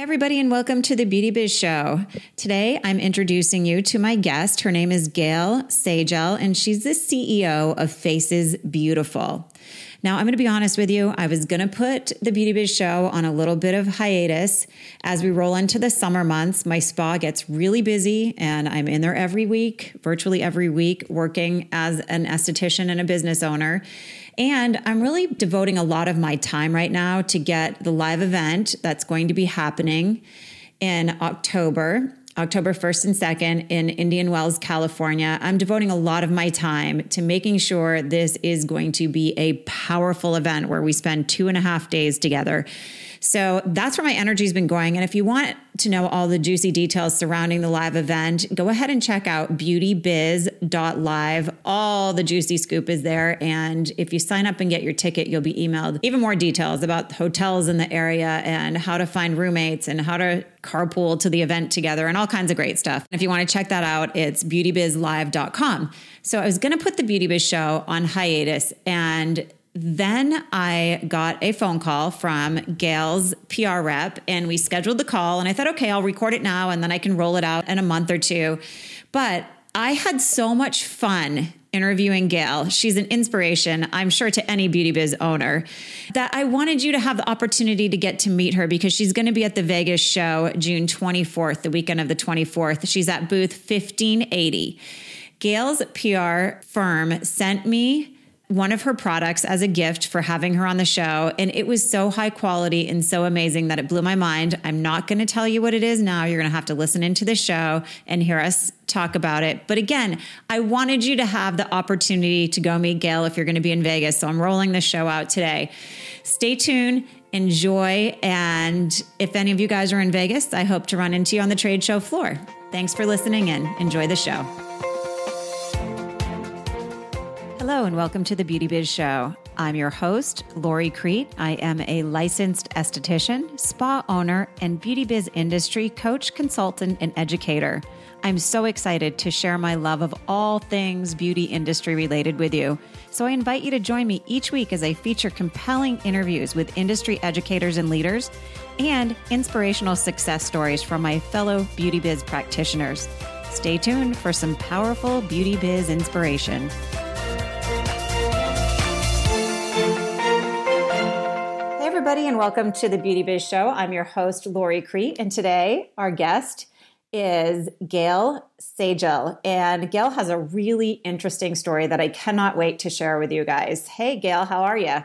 Hey, everybody, and welcome to the Beauty Biz Show. Today, I'm introducing you to my guest. Her name is Gail Sagel, and she's the CEO of Faces Beautiful. Now, I'm going to be honest with you. I was going to put the Beauty Biz show on a little bit of hiatus as we roll into the summer months. My spa gets really busy and I'm in there every week, virtually every week, working as an esthetician and a business owner. And I'm really devoting a lot of my time right now to get the live event that's going to be happening in October. October 1st and 2nd in Indian Wells, California. I'm devoting a lot of my time to making sure this is going to be a powerful event where we spend two and a half days together. So that's where my energy's been going. And if you want to know all the juicy details surrounding the live event, go ahead and check out beautybiz.live. All the juicy scoop is there. And if you sign up and get your ticket, you'll be emailed even more details about hotels in the area and how to find roommates and how to carpool to the event together and all kinds of great stuff. If you want to check that out, it's beautybizlive.com. So I was going to put the Beauty Biz show on hiatus and then I got a phone call from Gail's PR rep and we scheduled the call. And I thought, okay, I'll record it now and then I can roll it out in a month or two. But I had so much fun interviewing Gail. She's an inspiration, I'm sure, to any beauty biz owner. That I wanted you to have the opportunity to get to meet her because she's going to be at the Vegas show June 24th, the weekend of the 24th. She's at booth 1580. Gail's PR firm sent me one of her products as a gift for having her on the show. And it was so high quality and so amazing that it blew my mind. I'm not going to tell you what it is now. You're going to have to listen into the show and hear us talk about it. But again, I wanted you to have the opportunity to go meet Gail if you're going to be in Vegas. So I'm rolling the show out today. Stay tuned. Enjoy. And if any of you guys are in Vegas, I hope to run into you on the trade show floor. Thanks for listening in. Enjoy the show. Hello, and welcome to the Beauty Biz Show. I'm your host, Lori Crete. I am a licensed esthetician, spa owner, and beauty biz industry coach, consultant, and educator. I'm so excited to share my love of all things beauty industry related with you. So I invite you to join me each week as I feature compelling interviews with industry educators and leaders and inspirational success stories from my fellow beauty biz practitioners. Stay tuned for some powerful beauty biz inspiration. Everybody, and welcome to the Beauty Biz Show. I'm your host, Lori Crete, and today our guest is Gail Sagel. And Gail has a really interesting story that I cannot wait to share with you guys. Hey, Gail, how are you?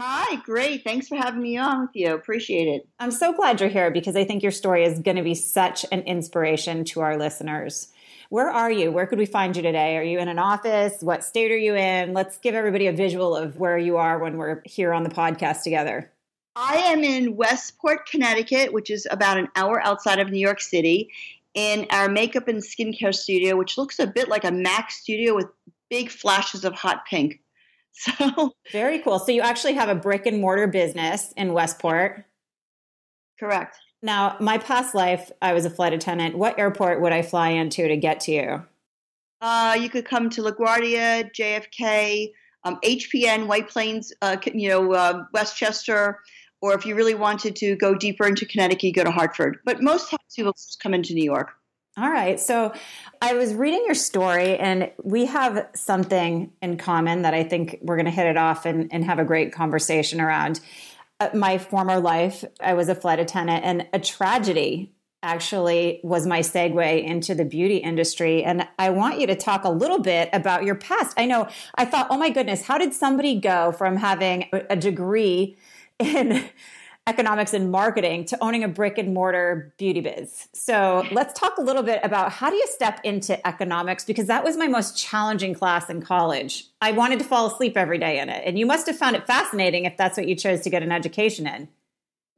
Hi, great. Thanks for having me on with you. Appreciate it. I'm so glad you're here because I think your story is going to be such an inspiration to our listeners. Where are you? Where could we find you today? Are you in an office? What state are you in? Let's give everybody a visual of where you are when we're here on the podcast together. I am in Westport, Connecticut, which is about an hour outside of New York City, in our makeup and skincare studio, which looks a bit like a MAC studio with big flashes of hot pink. So very cool. So you actually have a brick and mortar business in Westport. Correct. Now, my past life, I was a flight attendant. What airport would I fly into to get to you? Uh, you could come to LaGuardia, JFK, um, HPN, White Plains, uh, you know, uh, Westchester, or if you really wanted to go deeper into Connecticut, go to Hartford. But most times people just come into New York. All right. So I was reading your story, and we have something in common that I think we're going to hit it off and, and have a great conversation around. Uh, my former life, I was a flight attendant, and a tragedy actually was my segue into the beauty industry. And I want you to talk a little bit about your past. I know I thought, oh my goodness, how did somebody go from having a degree in economics and marketing to owning a brick and mortar beauty biz. So let's talk a little bit about how do you step into economics because that was my most challenging class in college. I wanted to fall asleep every day in it. And you must have found it fascinating if that's what you chose to get an education in.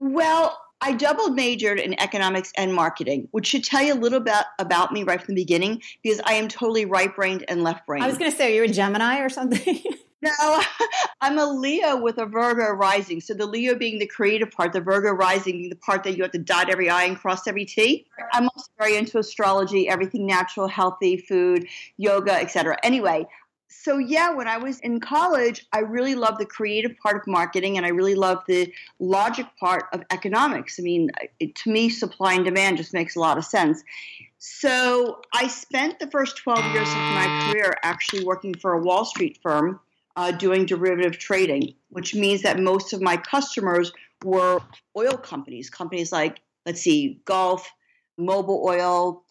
Well, I double majored in economics and marketing, which should tell you a little bit about me right from the beginning because I am totally right brained and left brained. I was going to say, are you're a Gemini or something? No, I'm a Leo with a Virgo rising. So the Leo being the creative part, the Virgo rising being the part that you have to dot every I and cross every T. I'm also very into astrology, everything natural, healthy, food, yoga, etc. Anyway, so yeah, when I was in college, I really loved the creative part of marketing and I really loved the logic part of economics. I mean, it, to me, supply and demand just makes a lot of sense. So I spent the first 12 years of my career actually working for a Wall Street firm uh, doing derivative trading, which means that most of my customers were oil companies, companies like, let's see, Gulf, Mobil Oil,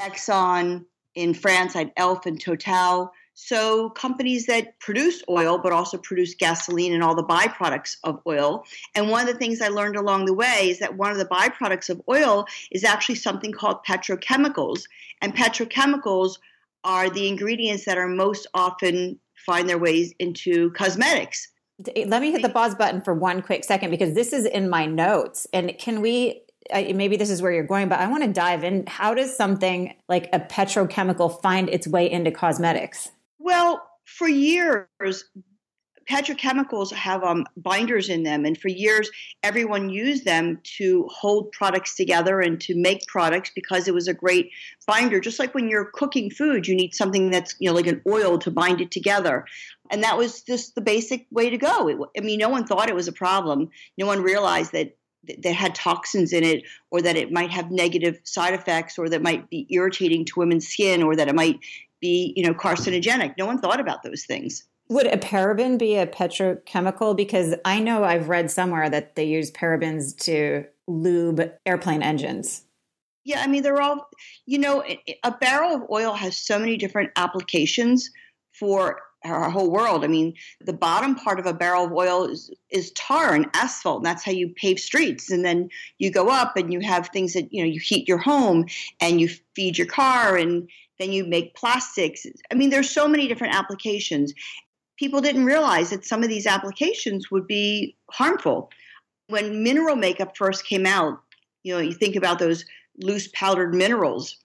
Exxon. In France, I had Elf and Total. So, companies that produce oil, but also produce gasoline and all the byproducts of oil. And one of the things I learned along the way is that one of the byproducts of oil is actually something called petrochemicals. And petrochemicals are the ingredients that are most often find their ways into cosmetics. Let me hit the pause button for one quick second because this is in my notes. And can we maybe this is where you're going, but I want to dive in. How does something like a petrochemical find its way into cosmetics? Well, for years, petrochemicals have um, binders in them, and for years, everyone used them to hold products together and to make products because it was a great binder. Just like when you're cooking food, you need something that's you know like an oil to bind it together, and that was just the basic way to go. It, I mean, no one thought it was a problem. No one realized that that had toxins in it or that it might have negative side effects or that might be irritating to women's skin or that it might be, you know, carcinogenic. No one thought about those things. Would a paraben be a petrochemical? Because I know I've read somewhere that they use parabens to lube airplane engines. Yeah, I mean, they're all, you know, a barrel of oil has so many different applications for our whole world. I mean, the bottom part of a barrel of oil is, is tar and asphalt, and that's how you pave streets. And then you go up and you have things that, you know, you heat your home and you feed your car and then you make plastics. I mean, there's so many different applications. People didn't realize that some of these applications would be harmful. When mineral makeup first came out, you know, you think about those loose powdered minerals.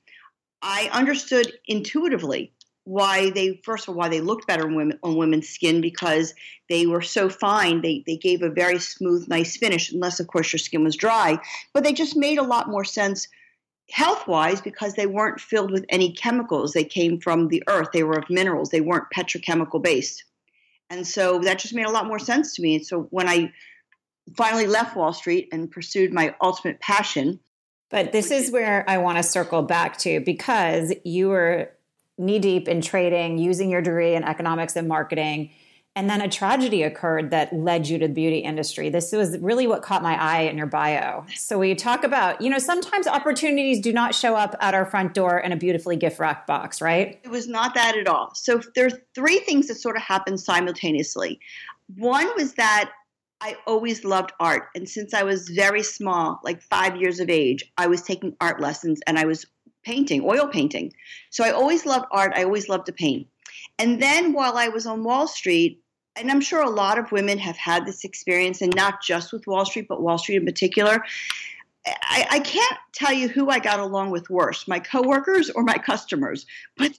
I understood intuitively why they first of all why they looked better on, women, on women's skin because they were so fine they, they gave a very smooth nice finish unless of course your skin was dry but they just made a lot more sense health wise because they weren't filled with any chemicals. They came from the earth, they were of minerals, they weren't petrochemical based. And so that just made a lot more sense to me. And so when I finally left Wall Street and pursued my ultimate passion. But this is where I want to circle back to because you were knee deep in trading, using your degree in economics and marketing and then a tragedy occurred that led you to the beauty industry. This was really what caught my eye in your bio. So we talk about, you know, sometimes opportunities do not show up at our front door in a beautifully gift wrapped box, right? It was not that at all. So there's three things that sort of happened simultaneously. One was that I always loved art. And since I was very small, like five years of age, I was taking art lessons and I was painting, oil painting. So I always loved art. I always loved to paint. And then while I was on Wall Street, and I'm sure a lot of women have had this experience, and not just with Wall Street, but Wall Street in particular. I, I can't tell you who I got along with worse, my coworkers or my customers, but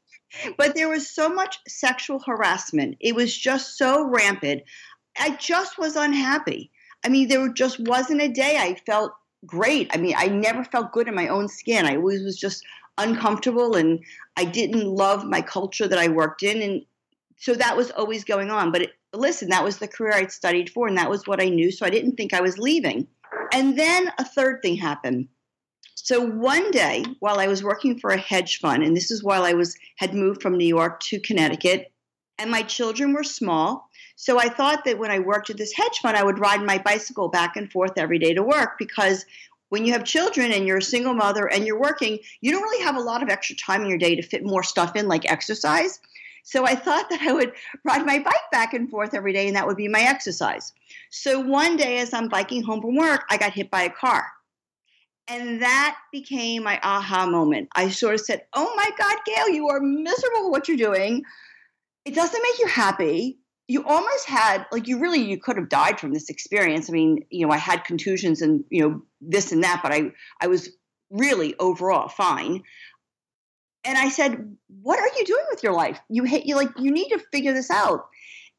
but there was so much sexual harassment. It was just so rampant. I just was unhappy. I mean, there just wasn't a day I felt great. I mean, I never felt good in my own skin. I always was just uncomfortable and I didn't love my culture that I worked in. And so that was always going on. But it, listen, that was the career I'd studied for and that was what I knew. So I didn't think I was leaving. And then a third thing happened. So one day while I was working for a hedge fund, and this is while I was had moved from New York to Connecticut, and my children were small. So I thought that when I worked at this hedge fund, I would ride my bicycle back and forth every day to work because when you have children and you're a single mother and you're working, you don't really have a lot of extra time in your day to fit more stuff in, like exercise. So I thought that I would ride my bike back and forth every day and that would be my exercise. So one day, as I'm biking home from work, I got hit by a car. And that became my aha moment. I sort of said, Oh my God, Gail, you are miserable with what you're doing. It doesn't make you happy you almost had like you really you could have died from this experience i mean you know i had contusions and you know this and that but i i was really overall fine and i said what are you doing with your life you hate you like you need to figure this out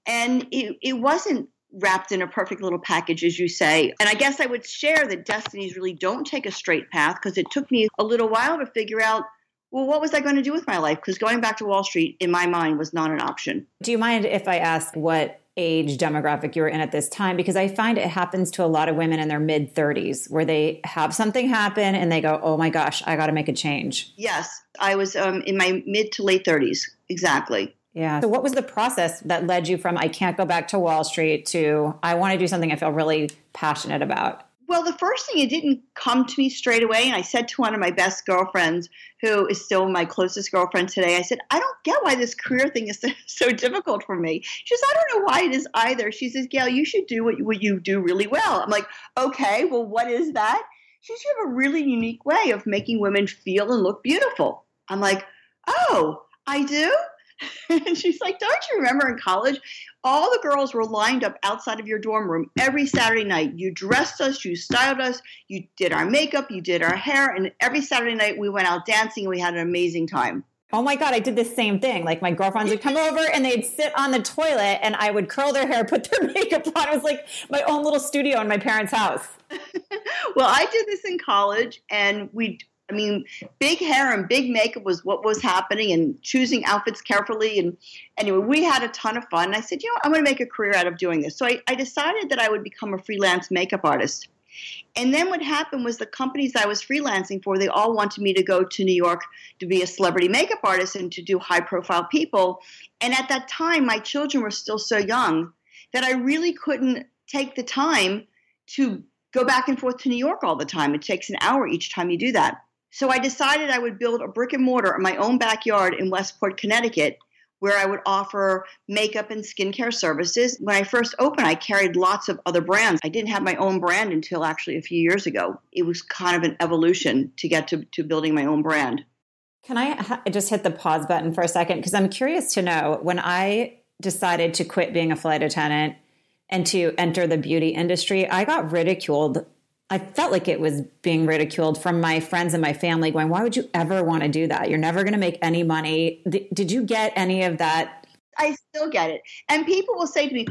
and it, it wasn't wrapped in a perfect little package as you say and i guess i would share that destinies really don't take a straight path because it took me a little while to figure out well, what was I going to do with my life? Because going back to Wall Street, in my mind, was not an option. Do you mind if I ask what age demographic you were in at this time? Because I find it happens to a lot of women in their mid 30s where they have something happen and they go, oh my gosh, I got to make a change. Yes, I was um, in my mid to late 30s. Exactly. Yeah. So, what was the process that led you from I can't go back to Wall Street to I want to do something I feel really passionate about? Well, the first thing, it didn't come to me straight away. And I said to one of my best girlfriends, who is still my closest girlfriend today, I said, I don't get why this career thing is so, so difficult for me. She says, I don't know why it is either. She says, Gail, you should do what, what you do really well. I'm like, okay, well, what is that? She says, you have a really unique way of making women feel and look beautiful. I'm like, oh, I do? and she's like, Don't you remember in college? All the girls were lined up outside of your dorm room every Saturday night. You dressed us, you styled us, you did our makeup, you did our hair, and every Saturday night we went out dancing and we had an amazing time. Oh my God, I did the same thing. Like my girlfriends would come over and they'd sit on the toilet and I would curl their hair, put their makeup on. It was like my own little studio in my parents' house. well, I did this in college and we I mean, big hair and big makeup was what was happening, and choosing outfits carefully. And anyway, we had a ton of fun. And I said, you know, I'm going to make a career out of doing this. So I, I decided that I would become a freelance makeup artist. And then what happened was the companies I was freelancing for, they all wanted me to go to New York to be a celebrity makeup artist and to do high profile people. And at that time, my children were still so young that I really couldn't take the time to go back and forth to New York all the time. It takes an hour each time you do that. So I decided I would build a brick and mortar in my own backyard in Westport, Connecticut, where I would offer makeup and skincare services. When I first opened, I carried lots of other brands. I didn't have my own brand until actually a few years ago. It was kind of an evolution to get to, to building my own brand. Can I just hit the pause button for a second? Because I'm curious to know when I decided to quit being a flight attendant and to enter the beauty industry, I got ridiculed I felt like it was being ridiculed from my friends and my family going, why would you ever want to do that? You're never going to make any money. Did you get any of that? I still get it. And people will say to me,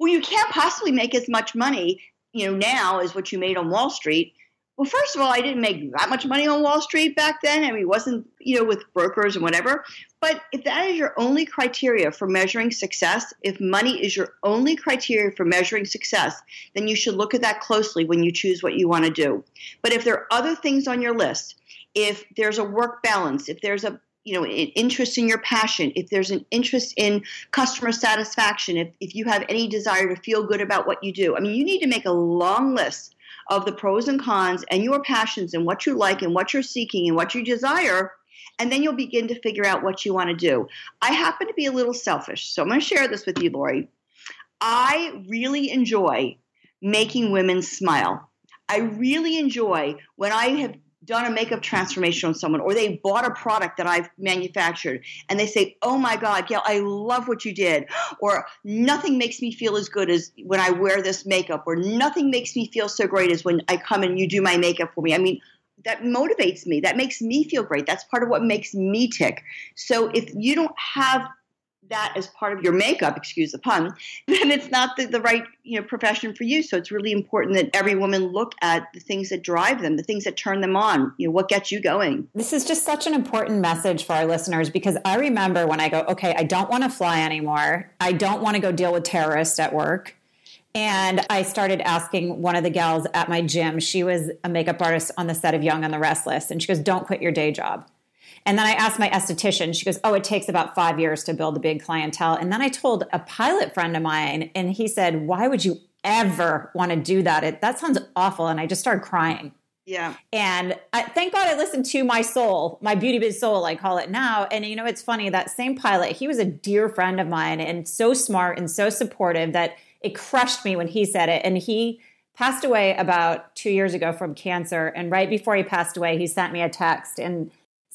well, you can't possibly make as much money, you know, now as what you made on Wall Street. Well, first of all, I didn't make that much money on Wall Street back then. I mean, wasn't, you know, with brokers and whatever. But if that is your only criteria for measuring success, if money is your only criteria for measuring success, then you should look at that closely when you choose what you want to do. But if there are other things on your list, if there's a work balance, if there's a you know, an interest in your passion, if there's an interest in customer satisfaction, if, if you have any desire to feel good about what you do. I mean, you need to make a long list of the pros and cons and your passions and what you like and what you're seeking and what you desire. And then you'll begin to figure out what you want to do. I happen to be a little selfish, so I'm going to share this with you, Lori. I really enjoy making women smile. I really enjoy when I have done a makeup transformation on someone or they bought a product that I've manufactured and they say, Oh my God, Gail, I love what you did. Or nothing makes me feel as good as when I wear this makeup, or nothing makes me feel so great as when I come and you do my makeup for me. I mean, that motivates me. That makes me feel great. That's part of what makes me tick. So if you don't have that as part of your makeup, excuse the pun, then it's not the, the right you know profession for you. So it's really important that every woman look at the things that drive them, the things that turn them on, you know, what gets you going. This is just such an important message for our listeners because I remember when I go, okay, I don't want to fly anymore. I don't want to go deal with terrorists at work. And I started asking one of the gals at my gym, she was a makeup artist on the set of Young and the Restless, and she goes, Don't quit your day job. And then I asked my esthetician, she goes, Oh, it takes about five years to build a big clientele. And then I told a pilot friend of mine, and he said, Why would you ever want to do that? It, that sounds awful. And I just started crying. Yeah. And I, thank God I listened to my soul, my beauty biz soul, I call it now. And you know, it's funny that same pilot, he was a dear friend of mine and so smart and so supportive that it crushed me when he said it. And he passed away about two years ago from cancer. And right before he passed away, he sent me a text and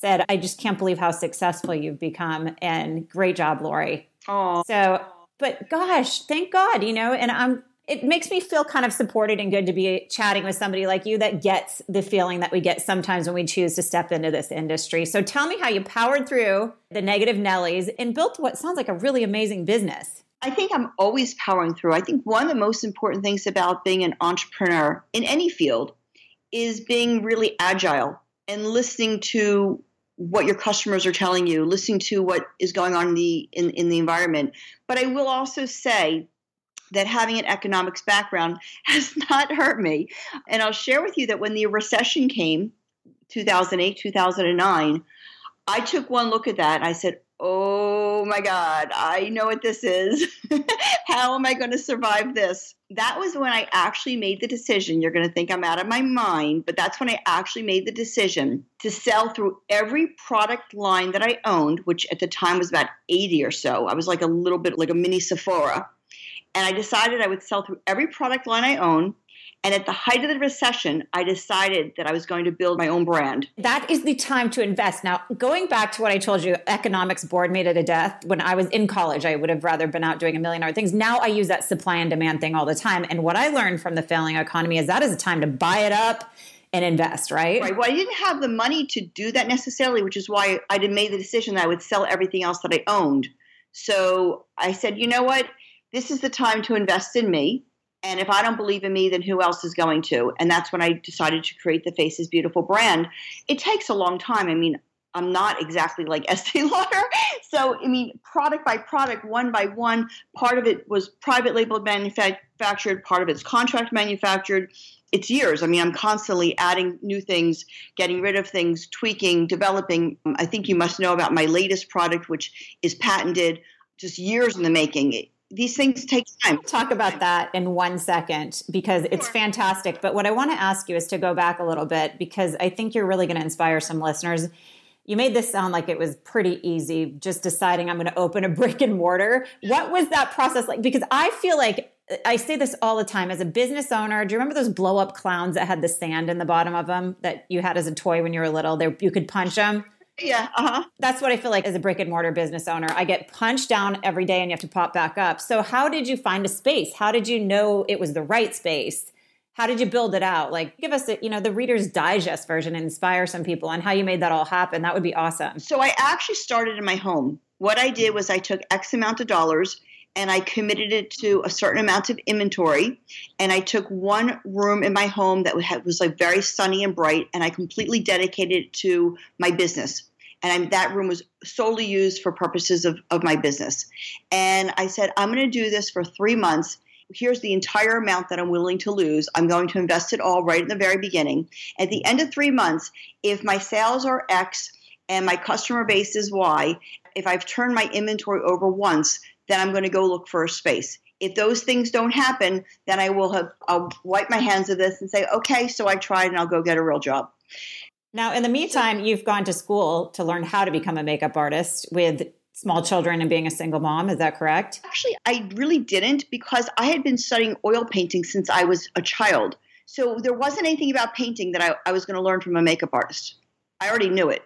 said, I just can't believe how successful you've become. And great job, Lori. Oh. So, but gosh, thank God, you know, and I'm, it makes me feel kind of supported and good to be chatting with somebody like you that gets the feeling that we get sometimes when we choose to step into this industry. So tell me how you powered through the negative Nellies and built what sounds like a really amazing business. I think I'm always powering through. I think one of the most important things about being an entrepreneur in any field is being really agile and listening to what your customers are telling you, listening to what is going on in the in, in the environment. But I will also say that having an economics background has not hurt me. And I'll share with you that when the recession came, 2008, 2009, I took one look at that and I said, oh my God, I know what this is. How am I going to survive this? That was when I actually made the decision. You're going to think I'm out of my mind, but that's when I actually made the decision to sell through every product line that I owned, which at the time was about 80 or so. I was like a little bit like a mini Sephora. And I decided I would sell through every product line I own and at the height of the recession, I decided that I was going to build my own brand. That is the time to invest. Now, going back to what I told you, economics bored me to death. When I was in college, I would have rather been out doing a million other things. Now I use that supply and demand thing all the time. And what I learned from the failing economy is that is a time to buy it up and invest, right? Right. Well, I didn't have the money to do that necessarily, which is why I made the decision that I would sell everything else that I owned. So I said, you know what? This is the time to invest in me and if I don't believe in me, then who else is going to? And that's when I decided to create the Faces Beautiful brand. It takes a long time. I mean, I'm not exactly like Estee Lauder. So, I mean, product by product, one by one, part of it was private label manufactured, part of it's contract manufactured. It's years. I mean, I'm constantly adding new things, getting rid of things, tweaking, developing. I think you must know about my latest product, which is patented, just years in the making these things take time. Talk about that in one second because it's fantastic. But what I want to ask you is to go back a little bit because I think you're really going to inspire some listeners. You made this sound like it was pretty easy, just deciding I'm going to open a brick and mortar. What was that process like? Because I feel like I say this all the time as a business owner. Do you remember those blow up clowns that had the sand in the bottom of them that you had as a toy when you were little? They, you could punch them. Yeah, uh-huh. That's what I feel like as a brick and mortar business owner. I get punched down every day and you have to pop back up. So how did you find a space? How did you know it was the right space? How did you build it out? Like give us, a, you know, the reader's digest version and inspire some people on how you made that all happen. That would be awesome. So I actually started in my home. What I did was I took X amount of dollars and I committed it to a certain amount of inventory. And I took one room in my home that was like very sunny and bright, and I completely dedicated it to my business. And I, that room was solely used for purposes of, of my business. And I said, I'm going to do this for three months. Here's the entire amount that I'm willing to lose. I'm going to invest it all right in the very beginning. At the end of three months, if my sales are X and my customer base is Y, if I've turned my inventory over once, then I'm going to go look for a space. If those things don't happen, then I will have I'll wipe my hands of this and say, okay, so I tried and I'll go get a real job. Now, in the meantime, you've gone to school to learn how to become a makeup artist with small children and being a single mom. Is that correct? Actually, I really didn't because I had been studying oil painting since I was a child. So there wasn't anything about painting that I, I was going to learn from a makeup artist. I already knew it.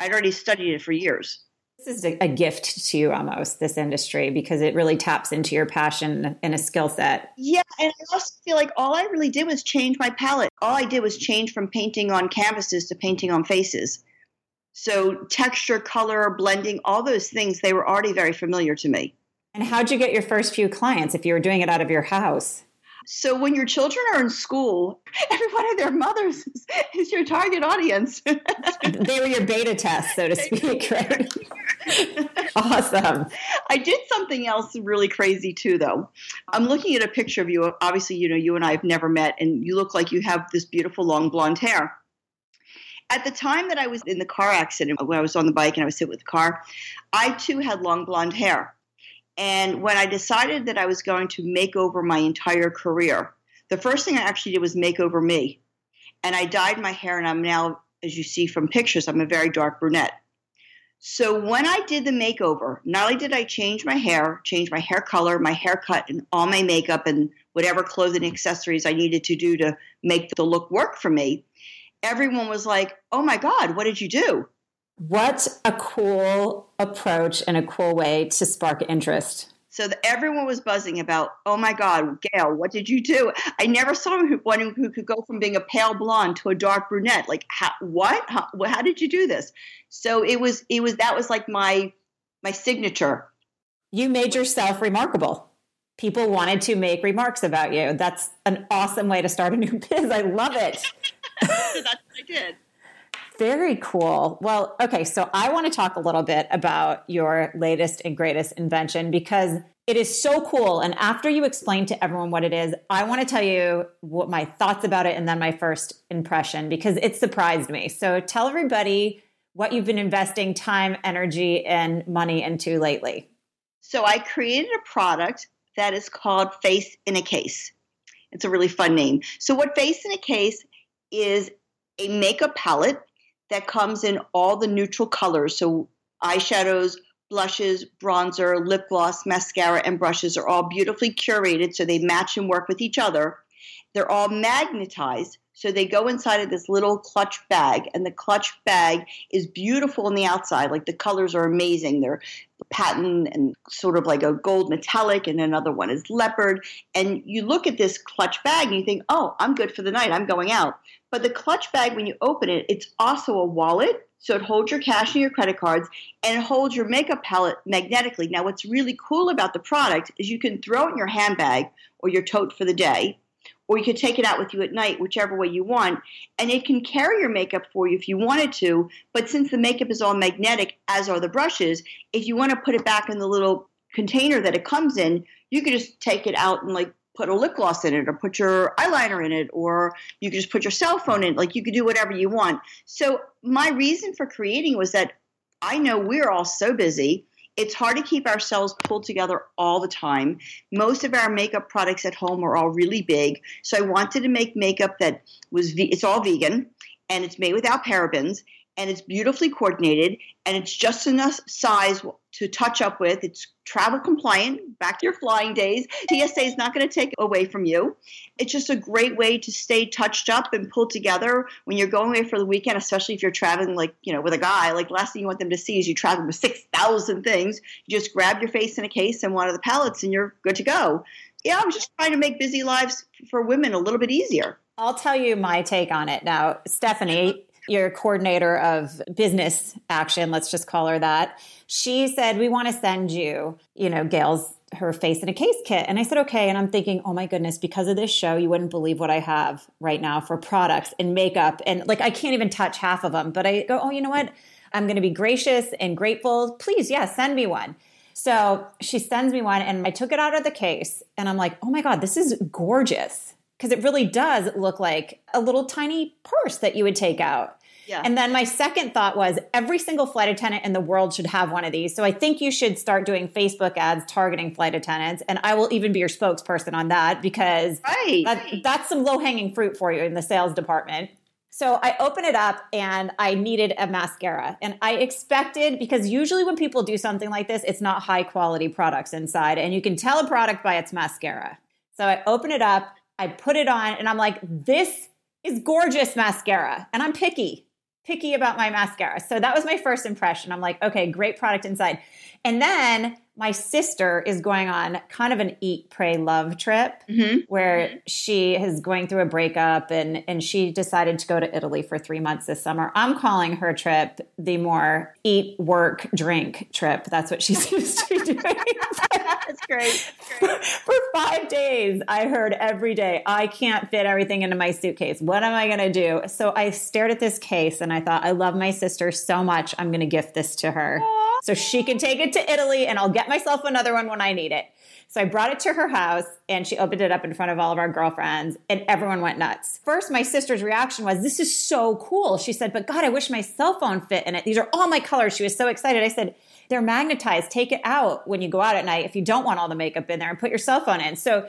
I'd already studied it for years this is a, gift to you almost this industry because it really taps into your passion and a skill set. Yeah and i also feel like all i really did was change my palette. All i did was change from painting on canvases to painting on faces. So texture color blending all those things they were already very familiar to me. And how'd you get your first few clients if you were doing it out of your house so when your children are in school, every one of their mothers is, is your target audience. they were your beta test, so to speak, right? awesome. I did something else really crazy too, though. I'm looking at a picture of you. Obviously, you know, you and I have never met, and you look like you have this beautiful long blonde hair. At the time that I was in the car accident, when I was on the bike and I was hit with the car, I too had long blonde hair. And when I decided that I was going to make over my entire career, the first thing I actually did was make over me. And I dyed my hair, and I'm now, as you see from pictures, I'm a very dark brunette. So when I did the makeover, not only did I change my hair, change my hair color, my haircut, and all my makeup and whatever clothing accessories I needed to do to make the look work for me, everyone was like, oh my God, what did you do? What a cool approach and a cool way to spark interest. So everyone was buzzing about, oh my God, Gail, what did you do? I never saw anyone who, who could go from being a pale blonde to a dark brunette. Like, how, what? How, how did you do this? So it was, it was that was like my my signature. You made yourself remarkable. People wanted to make remarks about you. That's an awesome way to start a new biz. I love it. That's what I did. Very cool. Well, okay, so I want to talk a little bit about your latest and greatest invention because it is so cool. And after you explain to everyone what it is, I want to tell you what my thoughts about it and then my first impression because it surprised me. So tell everybody what you've been investing time, energy, and money into lately. So I created a product that is called Face in a Case. It's a really fun name. So, what Face in a Case is a makeup palette that comes in all the neutral colors. So eyeshadows, blushes, bronzer, lip gloss, mascara, and brushes are all beautifully curated so they match and work with each other. They're all magnetized. So they go inside of this little clutch bag, and the clutch bag is beautiful on the outside. Like the colors are amazing. They're patent and sort of like a gold metallic, and another one is leopard. And you look at this clutch bag and you think, oh, I'm good for the night. I'm going out. But the clutch bag, when you open it, it's also a wallet. So it holds your cash and your credit cards and it holds your makeup palette magnetically. Now, what's really cool about the product is you can throw it in your handbag or your tote for the day, or you could take it out with you at night, whichever way you want. And it can carry your makeup for you if you wanted to. But since the makeup is all magnetic, as are the brushes, if you want to put it back in the little container that it comes in, you could just take it out and like put a lip gloss in it or put your eyeliner in it or you could just put your cell phone in. Like you could do whatever you want. So my reason for creating was that I know we're all so busy. It's hard to keep ourselves pulled together all the time. Most of our makeup products at home are all really big. So I wanted to make makeup that was it's all vegan and it's made without parabens and it's beautifully coordinated and it's just enough size to touch up with. It's travel compliant, back to your flying days. TSA is not going to take away from you. It's just a great way to stay touched up and pulled together when you're going away for the weekend, especially if you're traveling like, you know, with a guy. Like last thing you want them to see is you traveling with 6,000 things. You just grab your face in a case and one of the palettes and you're good to go. Yeah, I'm just trying to make busy lives for women a little bit easier. I'll tell you my take on it now. Stephanie, your coordinator of business action, let's just call her that, she said, We want to send you, you know, Gail's her face in a case kit. And I said, okay. And I'm thinking, oh my goodness, because of this show, you wouldn't believe what I have right now for products and makeup. And like, I can't even touch half of them. But I go, oh, you know what? I'm going to be gracious and grateful. Please, yes, yeah, send me one. So she sends me one, and I took it out of the case. And I'm like, oh my God, this is gorgeous because it really does look like a little tiny purse that you would take out. Yeah. And then my second thought was every single flight attendant in the world should have one of these. So I think you should start doing Facebook ads targeting flight attendants. And I will even be your spokesperson on that because right. that, that's some low hanging fruit for you in the sales department. So I open it up and I needed a mascara. And I expected, because usually when people do something like this, it's not high quality products inside. And you can tell a product by its mascara. So I open it up, I put it on, and I'm like, this is gorgeous mascara. And I'm picky, picky about my mascara. So that was my first impression. I'm like, okay, great product inside. And then my sister is going on kind of an eat, pray, love trip mm-hmm. where mm-hmm. she is going through a breakup and, and she decided to go to Italy for three months this summer. I'm calling her trip the more eat, work, drink trip. That's what she seems to be doing. That's great. great. For five days, I heard every day, I can't fit everything into my suitcase. What am I going to do? So I stared at this case and I thought, I love my sister so much. I'm going to gift this to her. Aww so she can take it to Italy and I'll get myself another one when I need it. So I brought it to her house and she opened it up in front of all of our girlfriends and everyone went nuts. First, my sister's reaction was, This is so cool. She said, But God, I wish my cell phone fit in it. These are all my colors. She was so excited. I said, They're magnetized. Take it out when you go out at night if you don't want all the makeup in there and put your cell phone in. So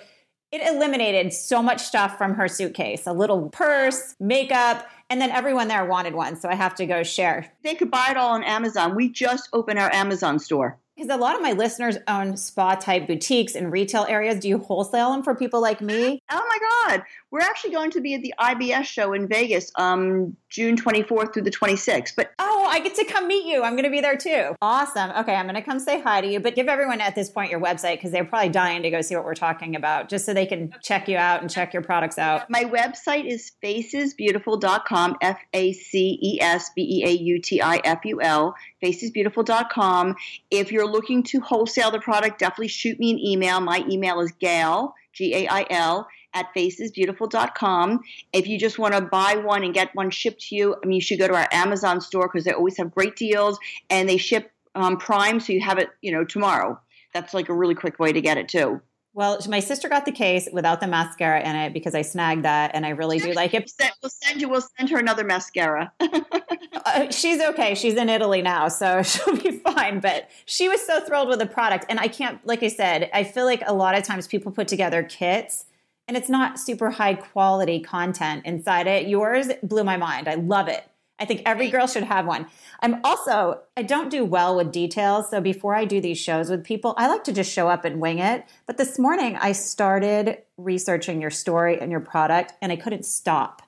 it eliminated so much stuff from her suitcase a little purse, makeup, and then everyone there wanted one. So I have to go share. They could buy it all on Amazon. We just opened our Amazon store. Because a lot of my listeners own spa type boutiques in retail areas. Do you wholesale them for people like me? Oh my God. We're actually going to be at the IBS show in Vegas um, June 24th through the 26th. But Oh, I get to come meet you. I'm going to be there too. Awesome. Okay, I'm going to come say hi to you. But give everyone at this point your website because they're probably dying to go see what we're talking about just so they can check you out and check your products out. My website is facesbeautiful.com, F A C E S B E A U T I F U L, facesbeautiful.com. If you're looking to wholesale the product, definitely shoot me an email. My email is gail, G A I L, at facesbeautiful.com. If you just want to buy one and get one shipped to you, I mean, you should go to our Amazon store because they always have great deals and they ship um, Prime, so you have it, you know, tomorrow. That's like a really quick way to get it too. Well, my sister got the case without the mascara in it because I snagged that, and I really do like it. We'll send you. We'll send her another mascara. uh, she's okay. She's in Italy now, so she'll be fine. But she was so thrilled with the product, and I can't. Like I said, I feel like a lot of times people put together kits, and it's not super high quality content inside it. Yours blew my mind. I love it. I think every girl should have one. I'm also, I don't do well with details. So before I do these shows with people, I like to just show up and wing it. But this morning, I started researching your story and your product, and I couldn't stop.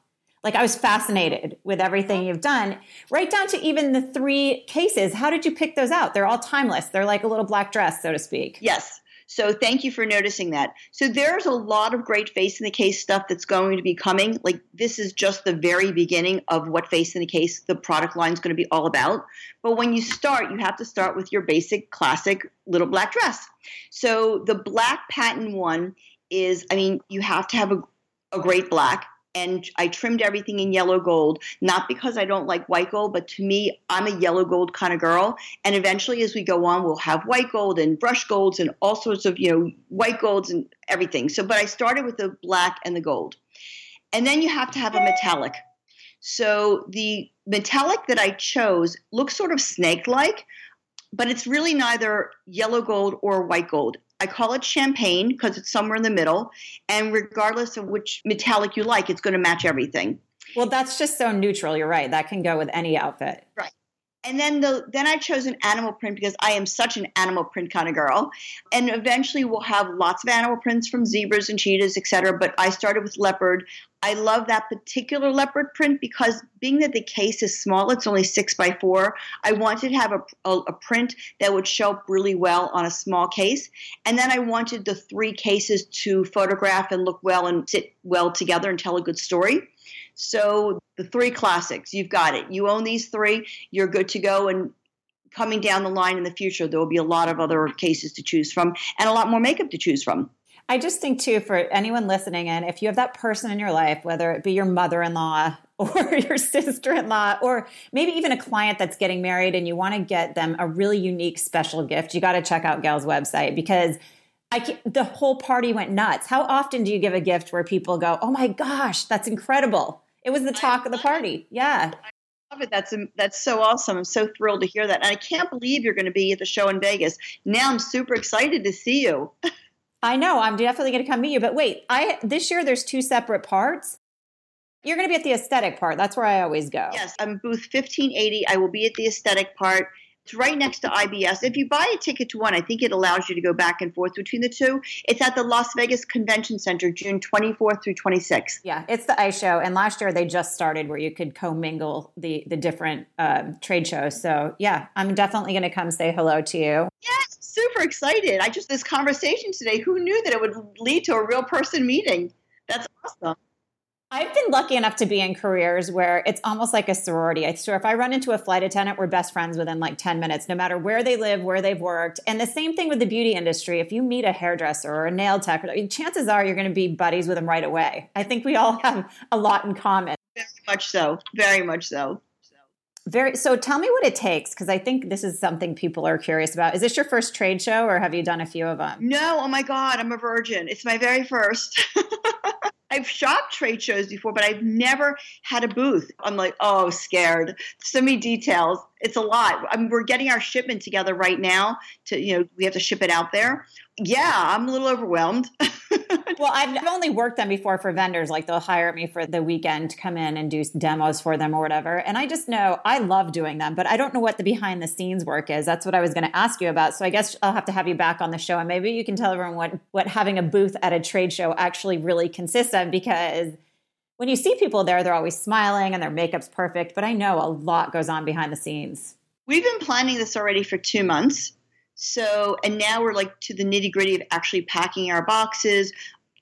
Like I was fascinated with everything oh. you've done, right down to even the three cases. How did you pick those out? They're all timeless. They're like a little black dress, so to speak. Yes. So thank you for noticing that. So there's a lot of great face in the case stuff that's going to be coming. Like this is just the very beginning of what face in the case the product line is going to be all about. But when you start, you have to start with your basic classic little black dress. So the black patent one is, I mean, you have to have a, a great black and I trimmed everything in yellow gold, not because I don't like white gold, but to me, I'm a yellow gold kind of girl. And eventually, as we go on, we'll have white gold and brush golds and all sorts of, you know, white golds and everything. So, but I started with the black and the gold. And then you have to have a metallic. So the metallic that I chose looks sort of snake like, but it's really neither yellow gold or white gold. I call it champagne because it's somewhere in the middle. And regardless of which metallic you like, it's going to match everything. Well, that's just so neutral. You're right. That can go with any outfit. Right and then the then I chose an animal print because I am such an animal print kind of girl. And eventually we'll have lots of animal prints from zebras and cheetahs, etc. But I started with leopard. I love that particular leopard print because being that the case is small, it's only six by four. I wanted to have a, a, a print that would show up really well on a small case. And then I wanted the three cases to photograph and look well and sit well together and tell a good story. So the three classics, you've got it. You own these three, you're good to go. And coming down the line in the future, there will be a lot of other cases to choose from and a lot more makeup to choose from. I just think too, for anyone listening in, if you have that person in your life, whether it be your mother-in-law or your sister-in-law, or maybe even a client that's getting married and you want to get them a really unique special gift, you got to check out Gail's website because I the whole party went nuts. How often do you give a gift where people go, "Oh my gosh, that's incredible"? It was the talk of the party. Yeah. I love it. That's that's so awesome. I'm so thrilled to hear that. And I can't believe you're going to be at the show in Vegas. Now I'm super excited to see you. I know. I'm definitely going to come meet you. But wait, I this year there's two separate parts. You're going to be at the aesthetic part. That's where I always go. Yes, I'm booth 1580. I will be at the aesthetic part. It's right next to IBS. If you buy a ticket to one, I think it allows you to go back and forth between the two. It's at the Las Vegas Convention Center, June 24th through 26th. Yeah, it's the ice show. And last year they just started where you could commingle the the different um, trade shows. So yeah, I'm definitely going to come say hello to you. Yes, super excited. I just this conversation today. Who knew that it would lead to a real person meeting? That's awesome. I've been lucky enough to be in careers where it's almost like a sorority. I swear, if I run into a flight attendant, we're best friends within like 10 minutes, no matter where they live, where they've worked. And the same thing with the beauty industry. If you meet a hairdresser or a nail tech, chances are you're going to be buddies with them right away. I think we all have a lot in common. Very much so. Very much so. Very so tell me what it takes because I think this is something people are curious about. Is this your first trade show or have you done a few of them? No, oh my god, I'm a virgin. It's my very first. I've shopped trade shows before, but I've never had a booth. I'm like, oh, scared. So many details. It's a lot. I mean, we're getting our shipment together right now. To you know, we have to ship it out there. Yeah, I'm a little overwhelmed. well, I've only worked them before for vendors. Like they'll hire me for the weekend to come in and do demos for them or whatever. And I just know I love doing them, but I don't know what the behind the scenes work is. That's what I was going to ask you about. So I guess I'll have to have you back on the show and maybe you can tell everyone what, what having a booth at a trade show actually really consists of because when you see people there, they're always smiling and their makeup's perfect. But I know a lot goes on behind the scenes. We've been planning this already for two months. So, and now we're like to the nitty gritty of actually packing our boxes,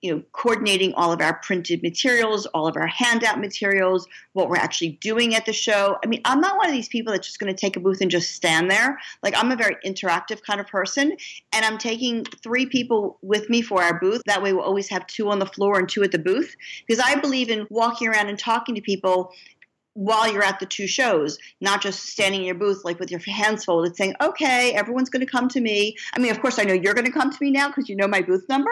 you know, coordinating all of our printed materials, all of our handout materials, what we're actually doing at the show. I mean, I'm not one of these people that's just going to take a booth and just stand there. Like, I'm a very interactive kind of person, and I'm taking three people with me for our booth. That way, we'll always have two on the floor and two at the booth because I believe in walking around and talking to people while you're at the two shows, not just standing in your booth like with your hands folded saying, okay, everyone's going to come to me. I mean, of course, I know you're going to come to me now because you know my booth number,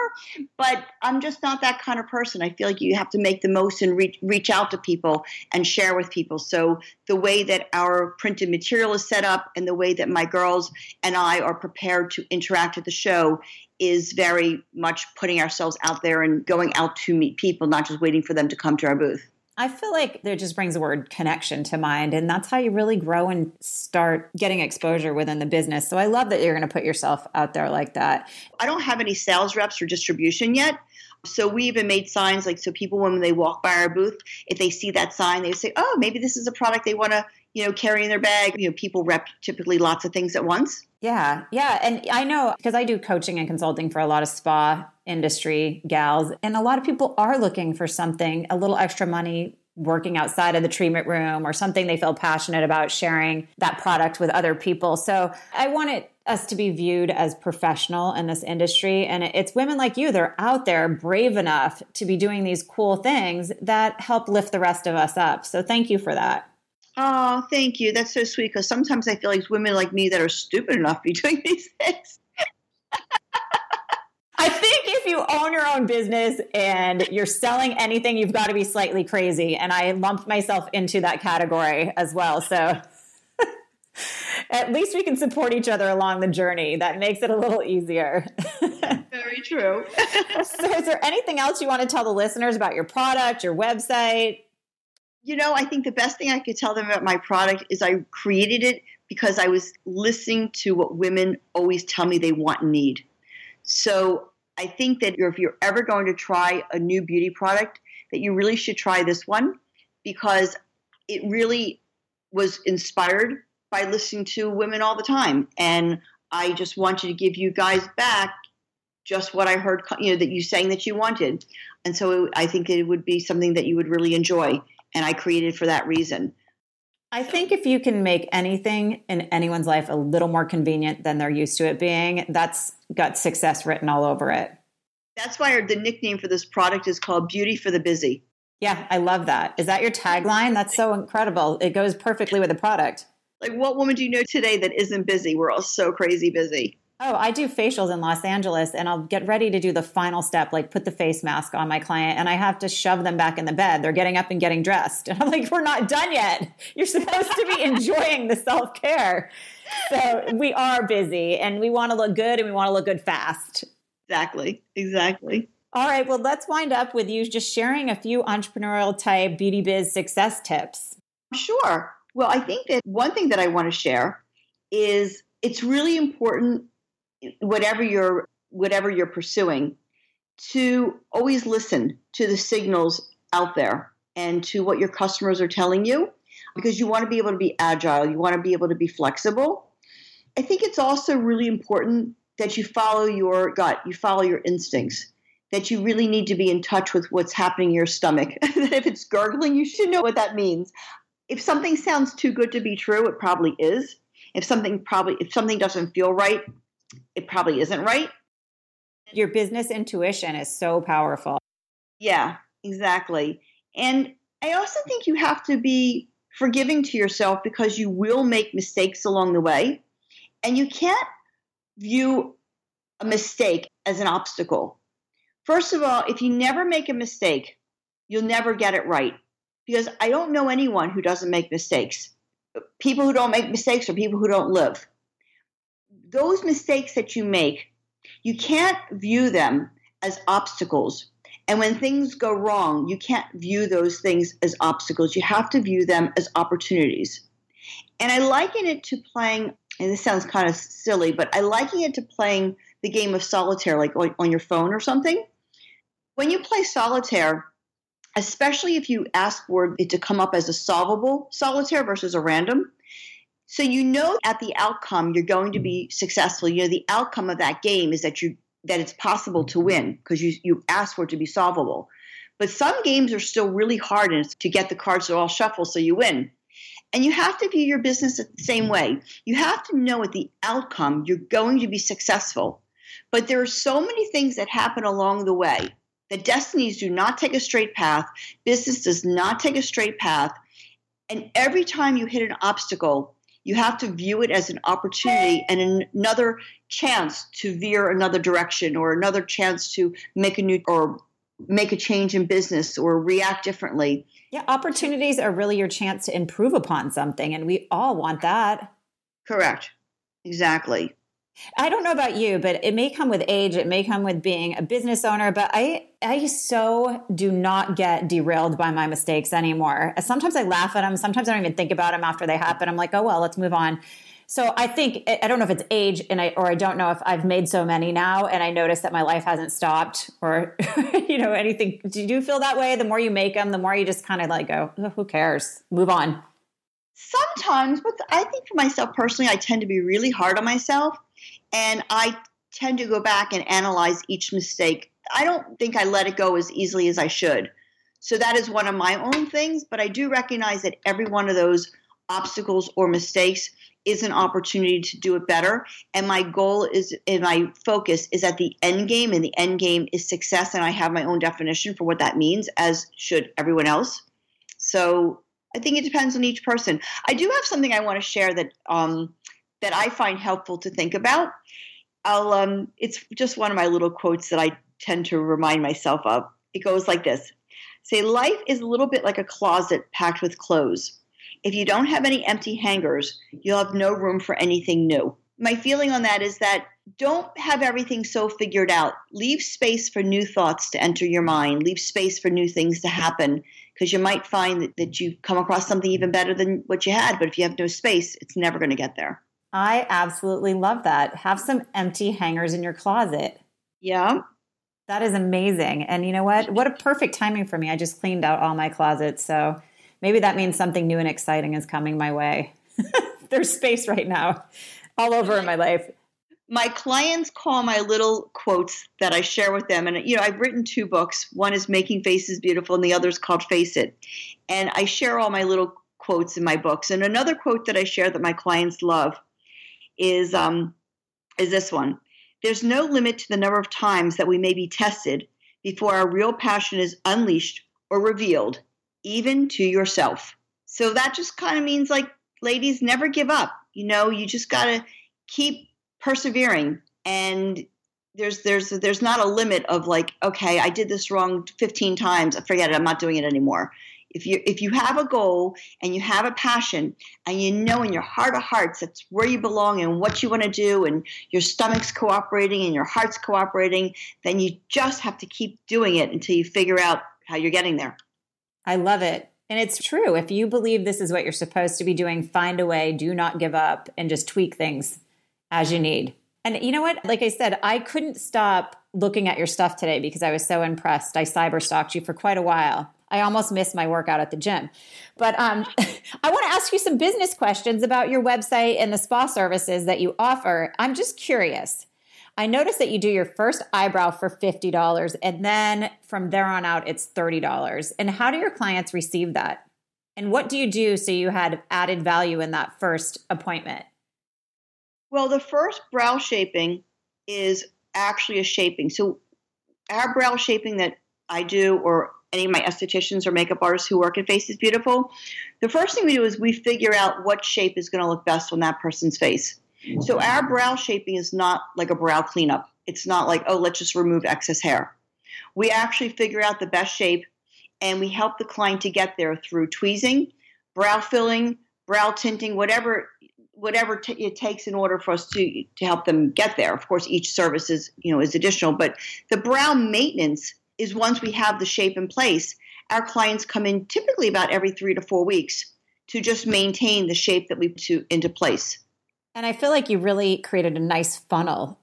but I'm just not that kind of person. I feel like you have to make the most and reach, reach out to people and share with people. So the way that our printed material is set up and the way that my girls and I are prepared to interact at the show is very much putting ourselves out there and going out to meet people, not just waiting for them to come to our booth. I feel like it just brings the word connection to mind, and that's how you really grow and start getting exposure within the business. So I love that you're going to put yourself out there like that. I don't have any sales reps or distribution yet. So we even made signs like so people when they walk by our booth, if they see that sign, they say, "Oh, maybe this is a product they want to, you know, carry in their bag." You know, people rep typically lots of things at once. Yeah, yeah, and I know because I do coaching and consulting for a lot of spa industry gals. And a lot of people are looking for something, a little extra money working outside of the treatment room or something they feel passionate about sharing that product with other people. So I want it us to be viewed as professional in this industry. And it's women like you, they're out there brave enough to be doing these cool things that help lift the rest of us up. So thank you for that. Oh, thank you. That's so sweet because sometimes I feel like women like me that are stupid enough to be doing these things. I think if you own your own business and you're selling anything, you've got to be slightly crazy. And I lumped myself into that category as well. So at least we can support each other along the journey. That makes it a little easier. Very true. so, is there anything else you want to tell the listeners about your product, your website? You know, I think the best thing I could tell them about my product is I created it because I was listening to what women always tell me they want and need. So I think that if you're ever going to try a new beauty product, that you really should try this one because it really was inspired by listening to women all the time. And I just wanted to give you guys back just what I heard, you know, that you saying that you wanted. And so I think it would be something that you would really enjoy. And I created for that reason. I think if you can make anything in anyone's life a little more convenient than they're used to it being, that's got success written all over it. That's why the nickname for this product is called Beauty for the Busy. Yeah, I love that. Is that your tagline? That's so incredible. It goes perfectly with the product. Like, what woman do you know today that isn't busy? We're all so crazy busy. Oh, I do facials in Los Angeles and I'll get ready to do the final step, like put the face mask on my client, and I have to shove them back in the bed. They're getting up and getting dressed. And I'm like, we're not done yet. You're supposed to be enjoying the self care. So we are busy and we want to look good and we want to look good fast. Exactly. Exactly. All right. Well, let's wind up with you just sharing a few entrepreneurial type beauty biz success tips. Sure. Well, I think that one thing that I want to share is it's really important whatever you're whatever you're pursuing to always listen to the signals out there and to what your customers are telling you because you want to be able to be agile you want to be able to be flexible. I think it's also really important that you follow your gut you follow your instincts that you really need to be in touch with what's happening in your stomach. That if it's gurgling you should know what that means. If something sounds too good to be true it probably is. If something probably if something doesn't feel right it probably isn't right. Your business intuition is so powerful. Yeah, exactly. And I also think you have to be forgiving to yourself because you will make mistakes along the way. And you can't view a mistake as an obstacle. First of all, if you never make a mistake, you'll never get it right. Because I don't know anyone who doesn't make mistakes. People who don't make mistakes are people who don't live those mistakes that you make, you can't view them as obstacles. And when things go wrong, you can't view those things as obstacles. You have to view them as opportunities. And I liken it to playing, and this sounds kind of silly, but I liken it to playing the game of solitaire, like on your phone or something. When you play solitaire, especially if you ask for it to come up as a solvable solitaire versus a random, so you know at the outcome you're going to be successful. You know the outcome of that game is that you that it's possible to win because you you ask for it to be solvable. But some games are still really hard and to get the cards to all shuffle so you win. And you have to view your business the same way. You have to know at the outcome you're going to be successful. But there are so many things that happen along the way The destinies do not take a straight path, business does not take a straight path. And every time you hit an obstacle, you have to view it as an opportunity and another chance to veer another direction or another chance to make a new or make a change in business or react differently. Yeah, opportunities are really your chance to improve upon something, and we all want that. Correct. Exactly. I don't know about you, but it may come with age, it may come with being a business owner, but I I so do not get derailed by my mistakes anymore. Sometimes I laugh at them, sometimes I don't even think about them after they happen. I'm like, "Oh well, let's move on." So I think I don't know if it's age and I or I don't know if I've made so many now and I notice that my life hasn't stopped or you know anything. Do you feel that way? The more you make them, the more you just kind of like go, oh, who cares? Move on. Sometimes, but I think for myself personally, I tend to be really hard on myself and I tend to go back and analyze each mistake. I don't think I let it go as easily as I should. So that is one of my own things, but I do recognize that every one of those obstacles or mistakes is an opportunity to do it better. And my goal is, and my focus is at the end game, and the end game is success. And I have my own definition for what that means, as should everyone else. So I think it depends on each person. I do have something I want to share that um, that I find helpful to think about. I'll um, it's just one of my little quotes that I tend to remind myself of. It goes like this: "Say life is a little bit like a closet packed with clothes." If you don't have any empty hangers, you'll have no room for anything new. My feeling on that is that don't have everything so figured out. Leave space for new thoughts to enter your mind. Leave space for new things to happen because you might find that, that you come across something even better than what you had. But if you have no space, it's never going to get there. I absolutely love that. Have some empty hangers in your closet. Yeah. That is amazing. And you know what? What a perfect timing for me. I just cleaned out all my closets. So maybe that means something new and exciting is coming my way. There's space right now all over in my life. My clients call my little quotes that I share with them. And, you know, I've written two books. One is Making Faces Beautiful, and the other is called Face It. And I share all my little quotes in my books. And another quote that I share that my clients love is, um, is this one There's no limit to the number of times that we may be tested before our real passion is unleashed or revealed even to yourself. So that just kind of means like, ladies, never give up. You know, you just got to keep persevering and there's there's there's not a limit of like okay i did this wrong 15 times forget it i'm not doing it anymore if you if you have a goal and you have a passion and you know in your heart of hearts that's where you belong and what you want to do and your stomach's cooperating and your heart's cooperating then you just have to keep doing it until you figure out how you're getting there I love it. And it's true. If you believe this is what you're supposed to be doing, find a way, do not give up, and just tweak things as you need. And you know what? Like I said, I couldn't stop looking at your stuff today because I was so impressed. I cyber stalked you for quite a while. I almost missed my workout at the gym. But um, I want to ask you some business questions about your website and the spa services that you offer. I'm just curious. I noticed that you do your first eyebrow for $50 and then from there on out it's $30. And how do your clients receive that? And what do you do so you had added value in that first appointment? Well, the first brow shaping is actually a shaping. So our brow shaping that I do or any of my estheticians or makeup artists who work at Faces Beautiful, the first thing we do is we figure out what shape is going to look best on that person's face. So our brow shaping is not like a brow cleanup. It's not like, oh, let's just remove excess hair. We actually figure out the best shape and we help the client to get there through tweezing, brow filling, brow tinting, whatever whatever t- it takes in order for us to to help them get there. Of course, each service is you know is additional, but the brow maintenance is once we have the shape in place. Our clients come in typically about every three to four weeks to just maintain the shape that we put into place. And I feel like you really created a nice funnel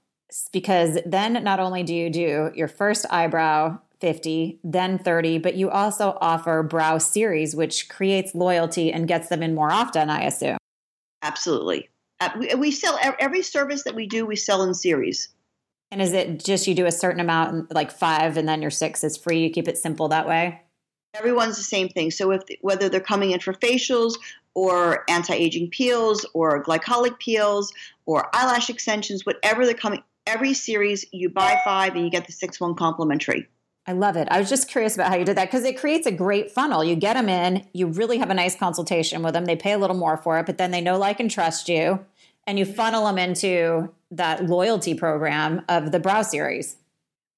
because then not only do you do your first eyebrow 50, then 30, but you also offer brow series, which creates loyalty and gets them in more often, I assume. Absolutely. Uh, we, we sell every service that we do, we sell in series. And is it just you do a certain amount, like five, and then your six is free? You keep it simple that way? Everyone's the same thing. So if whether they're coming in for facials or anti-aging peels or glycolic peels or eyelash extensions, whatever they're coming, every series you buy five and you get the six one complimentary. I love it. I was just curious about how you did that because it creates a great funnel. You get them in, you really have a nice consultation with them. They pay a little more for it, but then they know, like, and trust you, and you funnel them into that loyalty program of the brow series.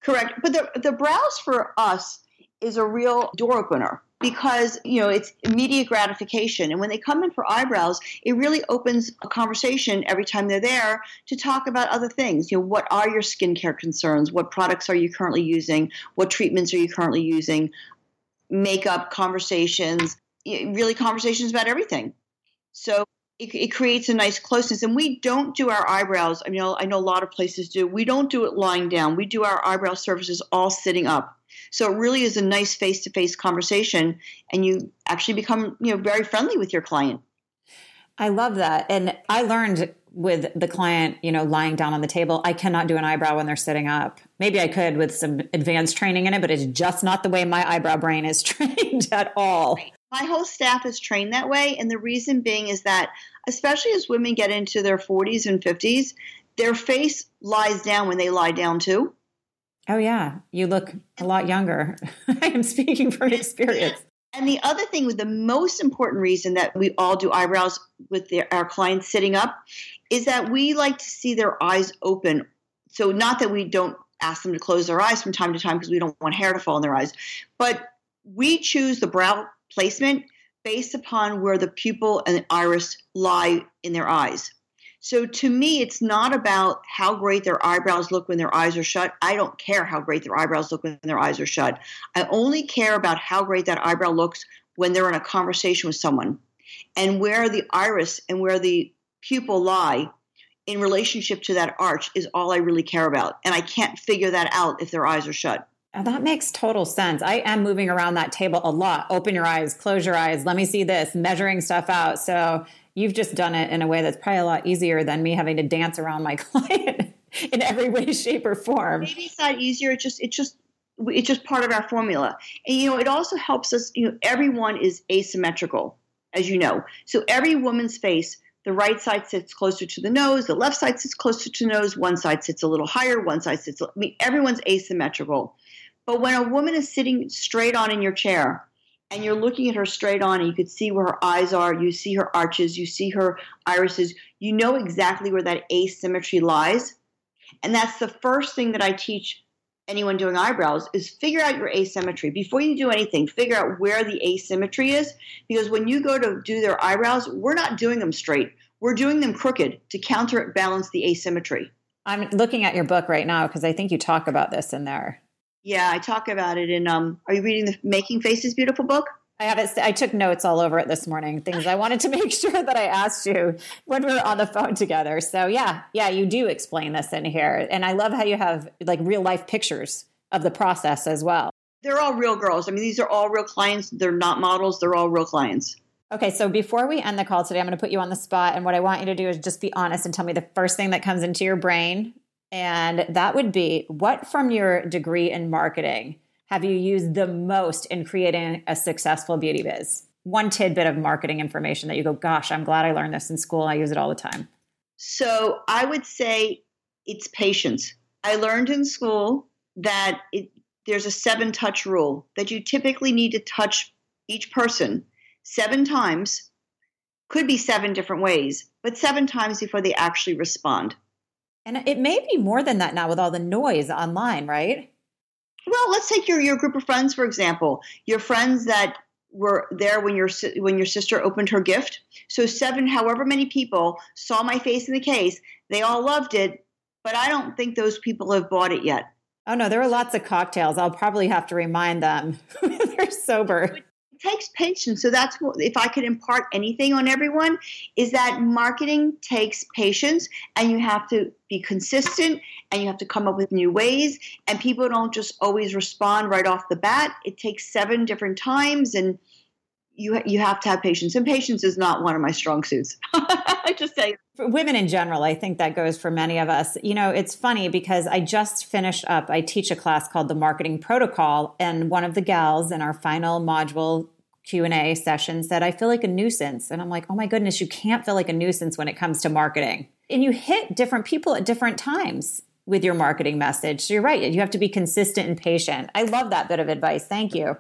Correct. But the, the brows for us is a real door opener because you know it's immediate gratification. And when they come in for eyebrows it really opens a conversation every time they're there to talk about other things. You know what are your skincare concerns? What products are you currently using? What treatments are you currently using? Makeup conversations really conversations about everything. So it, it, creates a nice closeness. And we don't do our eyebrows. I mean, I know a lot of places do. We don't do it lying down. We do our eyebrow services all sitting up. So it really is a nice face-to-face conversation, and you actually become you know very friendly with your client. I love that, and I learned with the client, you know, lying down on the table. I cannot do an eyebrow when they're sitting up. Maybe I could with some advanced training in it, but it's just not the way my eyebrow brain is trained at all. My whole staff is trained that way. And the reason being is that, especially as women get into their 40s and 50s, their face lies down when they lie down too. Oh, yeah. You look a lot younger. I am speaking from experience. And the other thing, with the most important reason that we all do eyebrows with their, our clients sitting up, is that we like to see their eyes open. So, not that we don't ask them to close their eyes from time to time because we don't want hair to fall in their eyes, but we choose the brow placement based upon where the pupil and the iris lie in their eyes. So to me, it's not about how great their eyebrows look when their eyes are shut. I don't care how great their eyebrows look when their eyes are shut. I only care about how great that eyebrow looks when they're in a conversation with someone and where the iris and where the pupil lie in relationship to that arch is all I really care about. And I can't figure that out if their eyes are shut. Oh, that makes total sense. I am moving around that table a lot. Open your eyes, close your eyes. Let me see this, measuring stuff out. So you've just done it in a way that's probably a lot easier than me having to dance around my client in every way, shape, or form. Maybe it's not easier. It just, it just, it's just part of our formula. And you know, it also helps us. You know, everyone is asymmetrical, as you know. So every woman's face the right side sits closer to the nose, the left side sits closer to the nose, one side sits a little higher, one side sits, I mean, everyone's asymmetrical. But when a woman is sitting straight on in your chair and you're looking at her straight on and you could see where her eyes are, you see her arches, you see her irises, you know exactly where that asymmetry lies. And that's the first thing that I teach anyone doing eyebrows is figure out your asymmetry. Before you do anything figure out where the asymmetry is because when you go to do their eyebrows we're not doing them straight. We're doing them crooked to counterbalance the asymmetry. I'm looking at your book right now because i think you talk about this in there yeah, I talk about it in. Um, are you reading the Making Faces Beautiful book? I have it. I took notes all over it this morning. Things I wanted to make sure that I asked you when we were on the phone together. So yeah, yeah, you do explain this in here, and I love how you have like real life pictures of the process as well. They're all real girls. I mean, these are all real clients. They're not models. They're all real clients. Okay, so before we end the call today, I'm going to put you on the spot, and what I want you to do is just be honest and tell me the first thing that comes into your brain and that would be what from your degree in marketing have you used the most in creating a successful beauty biz? One tidbit of marketing information that you go, gosh, I'm glad I learned this in school. I use it all the time. So I would say it's patience. I learned in school that it, there's a seven touch rule that you typically need to touch each person seven times, could be seven different ways, but seven times before they actually respond. And it may be more than that now with all the noise online, right? Well, let's take your, your group of friends, for example. Your friends that were there when your when your sister opened her gift. So seven, however many people saw my face in the case, they all loved it, but I don't think those people have bought it yet. Oh no, there are lots of cocktails. I'll probably have to remind them they're sober takes patience. So that's what, if I could impart anything on everyone, is that marketing takes patience and you have to be consistent and you have to come up with new ways. And people don't just always respond right off the bat. It takes seven different times and you, you have to have patience. And patience is not one of my strong suits. I just say for women in general, I think that goes for many of us. You know, it's funny because I just finished up, I teach a class called the marketing protocol and one of the gals in our final module Q&A session said I feel like a nuisance and I'm like, "Oh my goodness, you can't feel like a nuisance when it comes to marketing." And you hit different people at different times with your marketing message. So you're right, you have to be consistent and patient. I love that bit of advice. Thank you.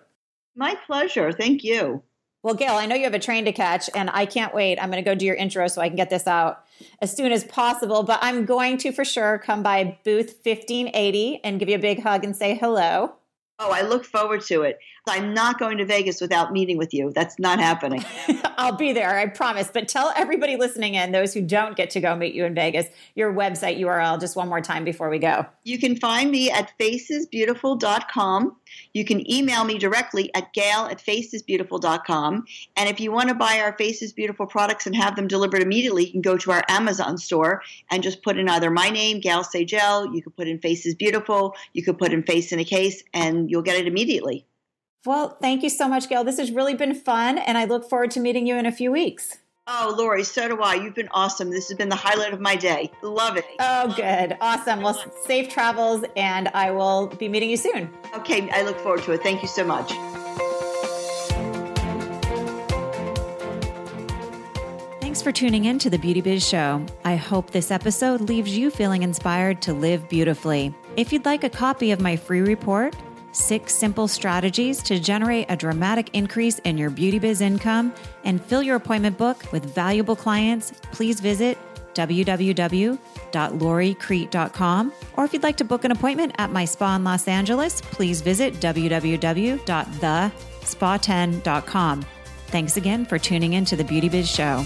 My pleasure. Thank you. Well, Gail, I know you have a train to catch, and I can't wait. I'm going to go do your intro so I can get this out as soon as possible. But I'm going to for sure come by booth 1580 and give you a big hug and say hello. Oh, I look forward to it. I'm not going to Vegas without meeting with you. That's not happening. I'll be there, I promise. But tell everybody listening in, those who don't get to go meet you in Vegas, your website URL just one more time before we go. You can find me at facesbeautiful.com. You can email me directly at gail at facesbeautiful.com. And if you want to buy our Faces Beautiful products and have them delivered immediately, you can go to our Amazon store and just put in either my name, Gail Sagel, you could put in Faces Beautiful, you could put in Face in a Case, and you'll get it immediately. Well, thank you so much, Gail. This has really been fun, and I look forward to meeting you in a few weeks. Oh, Lori, so do I. You've been awesome. This has been the highlight of my day. Love it. Oh, good. Awesome. Well, safe travels, and I will be meeting you soon. Okay, I look forward to it. Thank you so much. Thanks for tuning in to the Beauty Biz Show. I hope this episode leaves you feeling inspired to live beautifully. If you'd like a copy of my free report, Six simple strategies to generate a dramatic increase in your beauty biz income and fill your appointment book with valuable clients. Please visit www.loricrete.com. Or if you'd like to book an appointment at my spa in Los Angeles, please visit www.thespa10.com. Thanks again for tuning in to the Beauty Biz Show.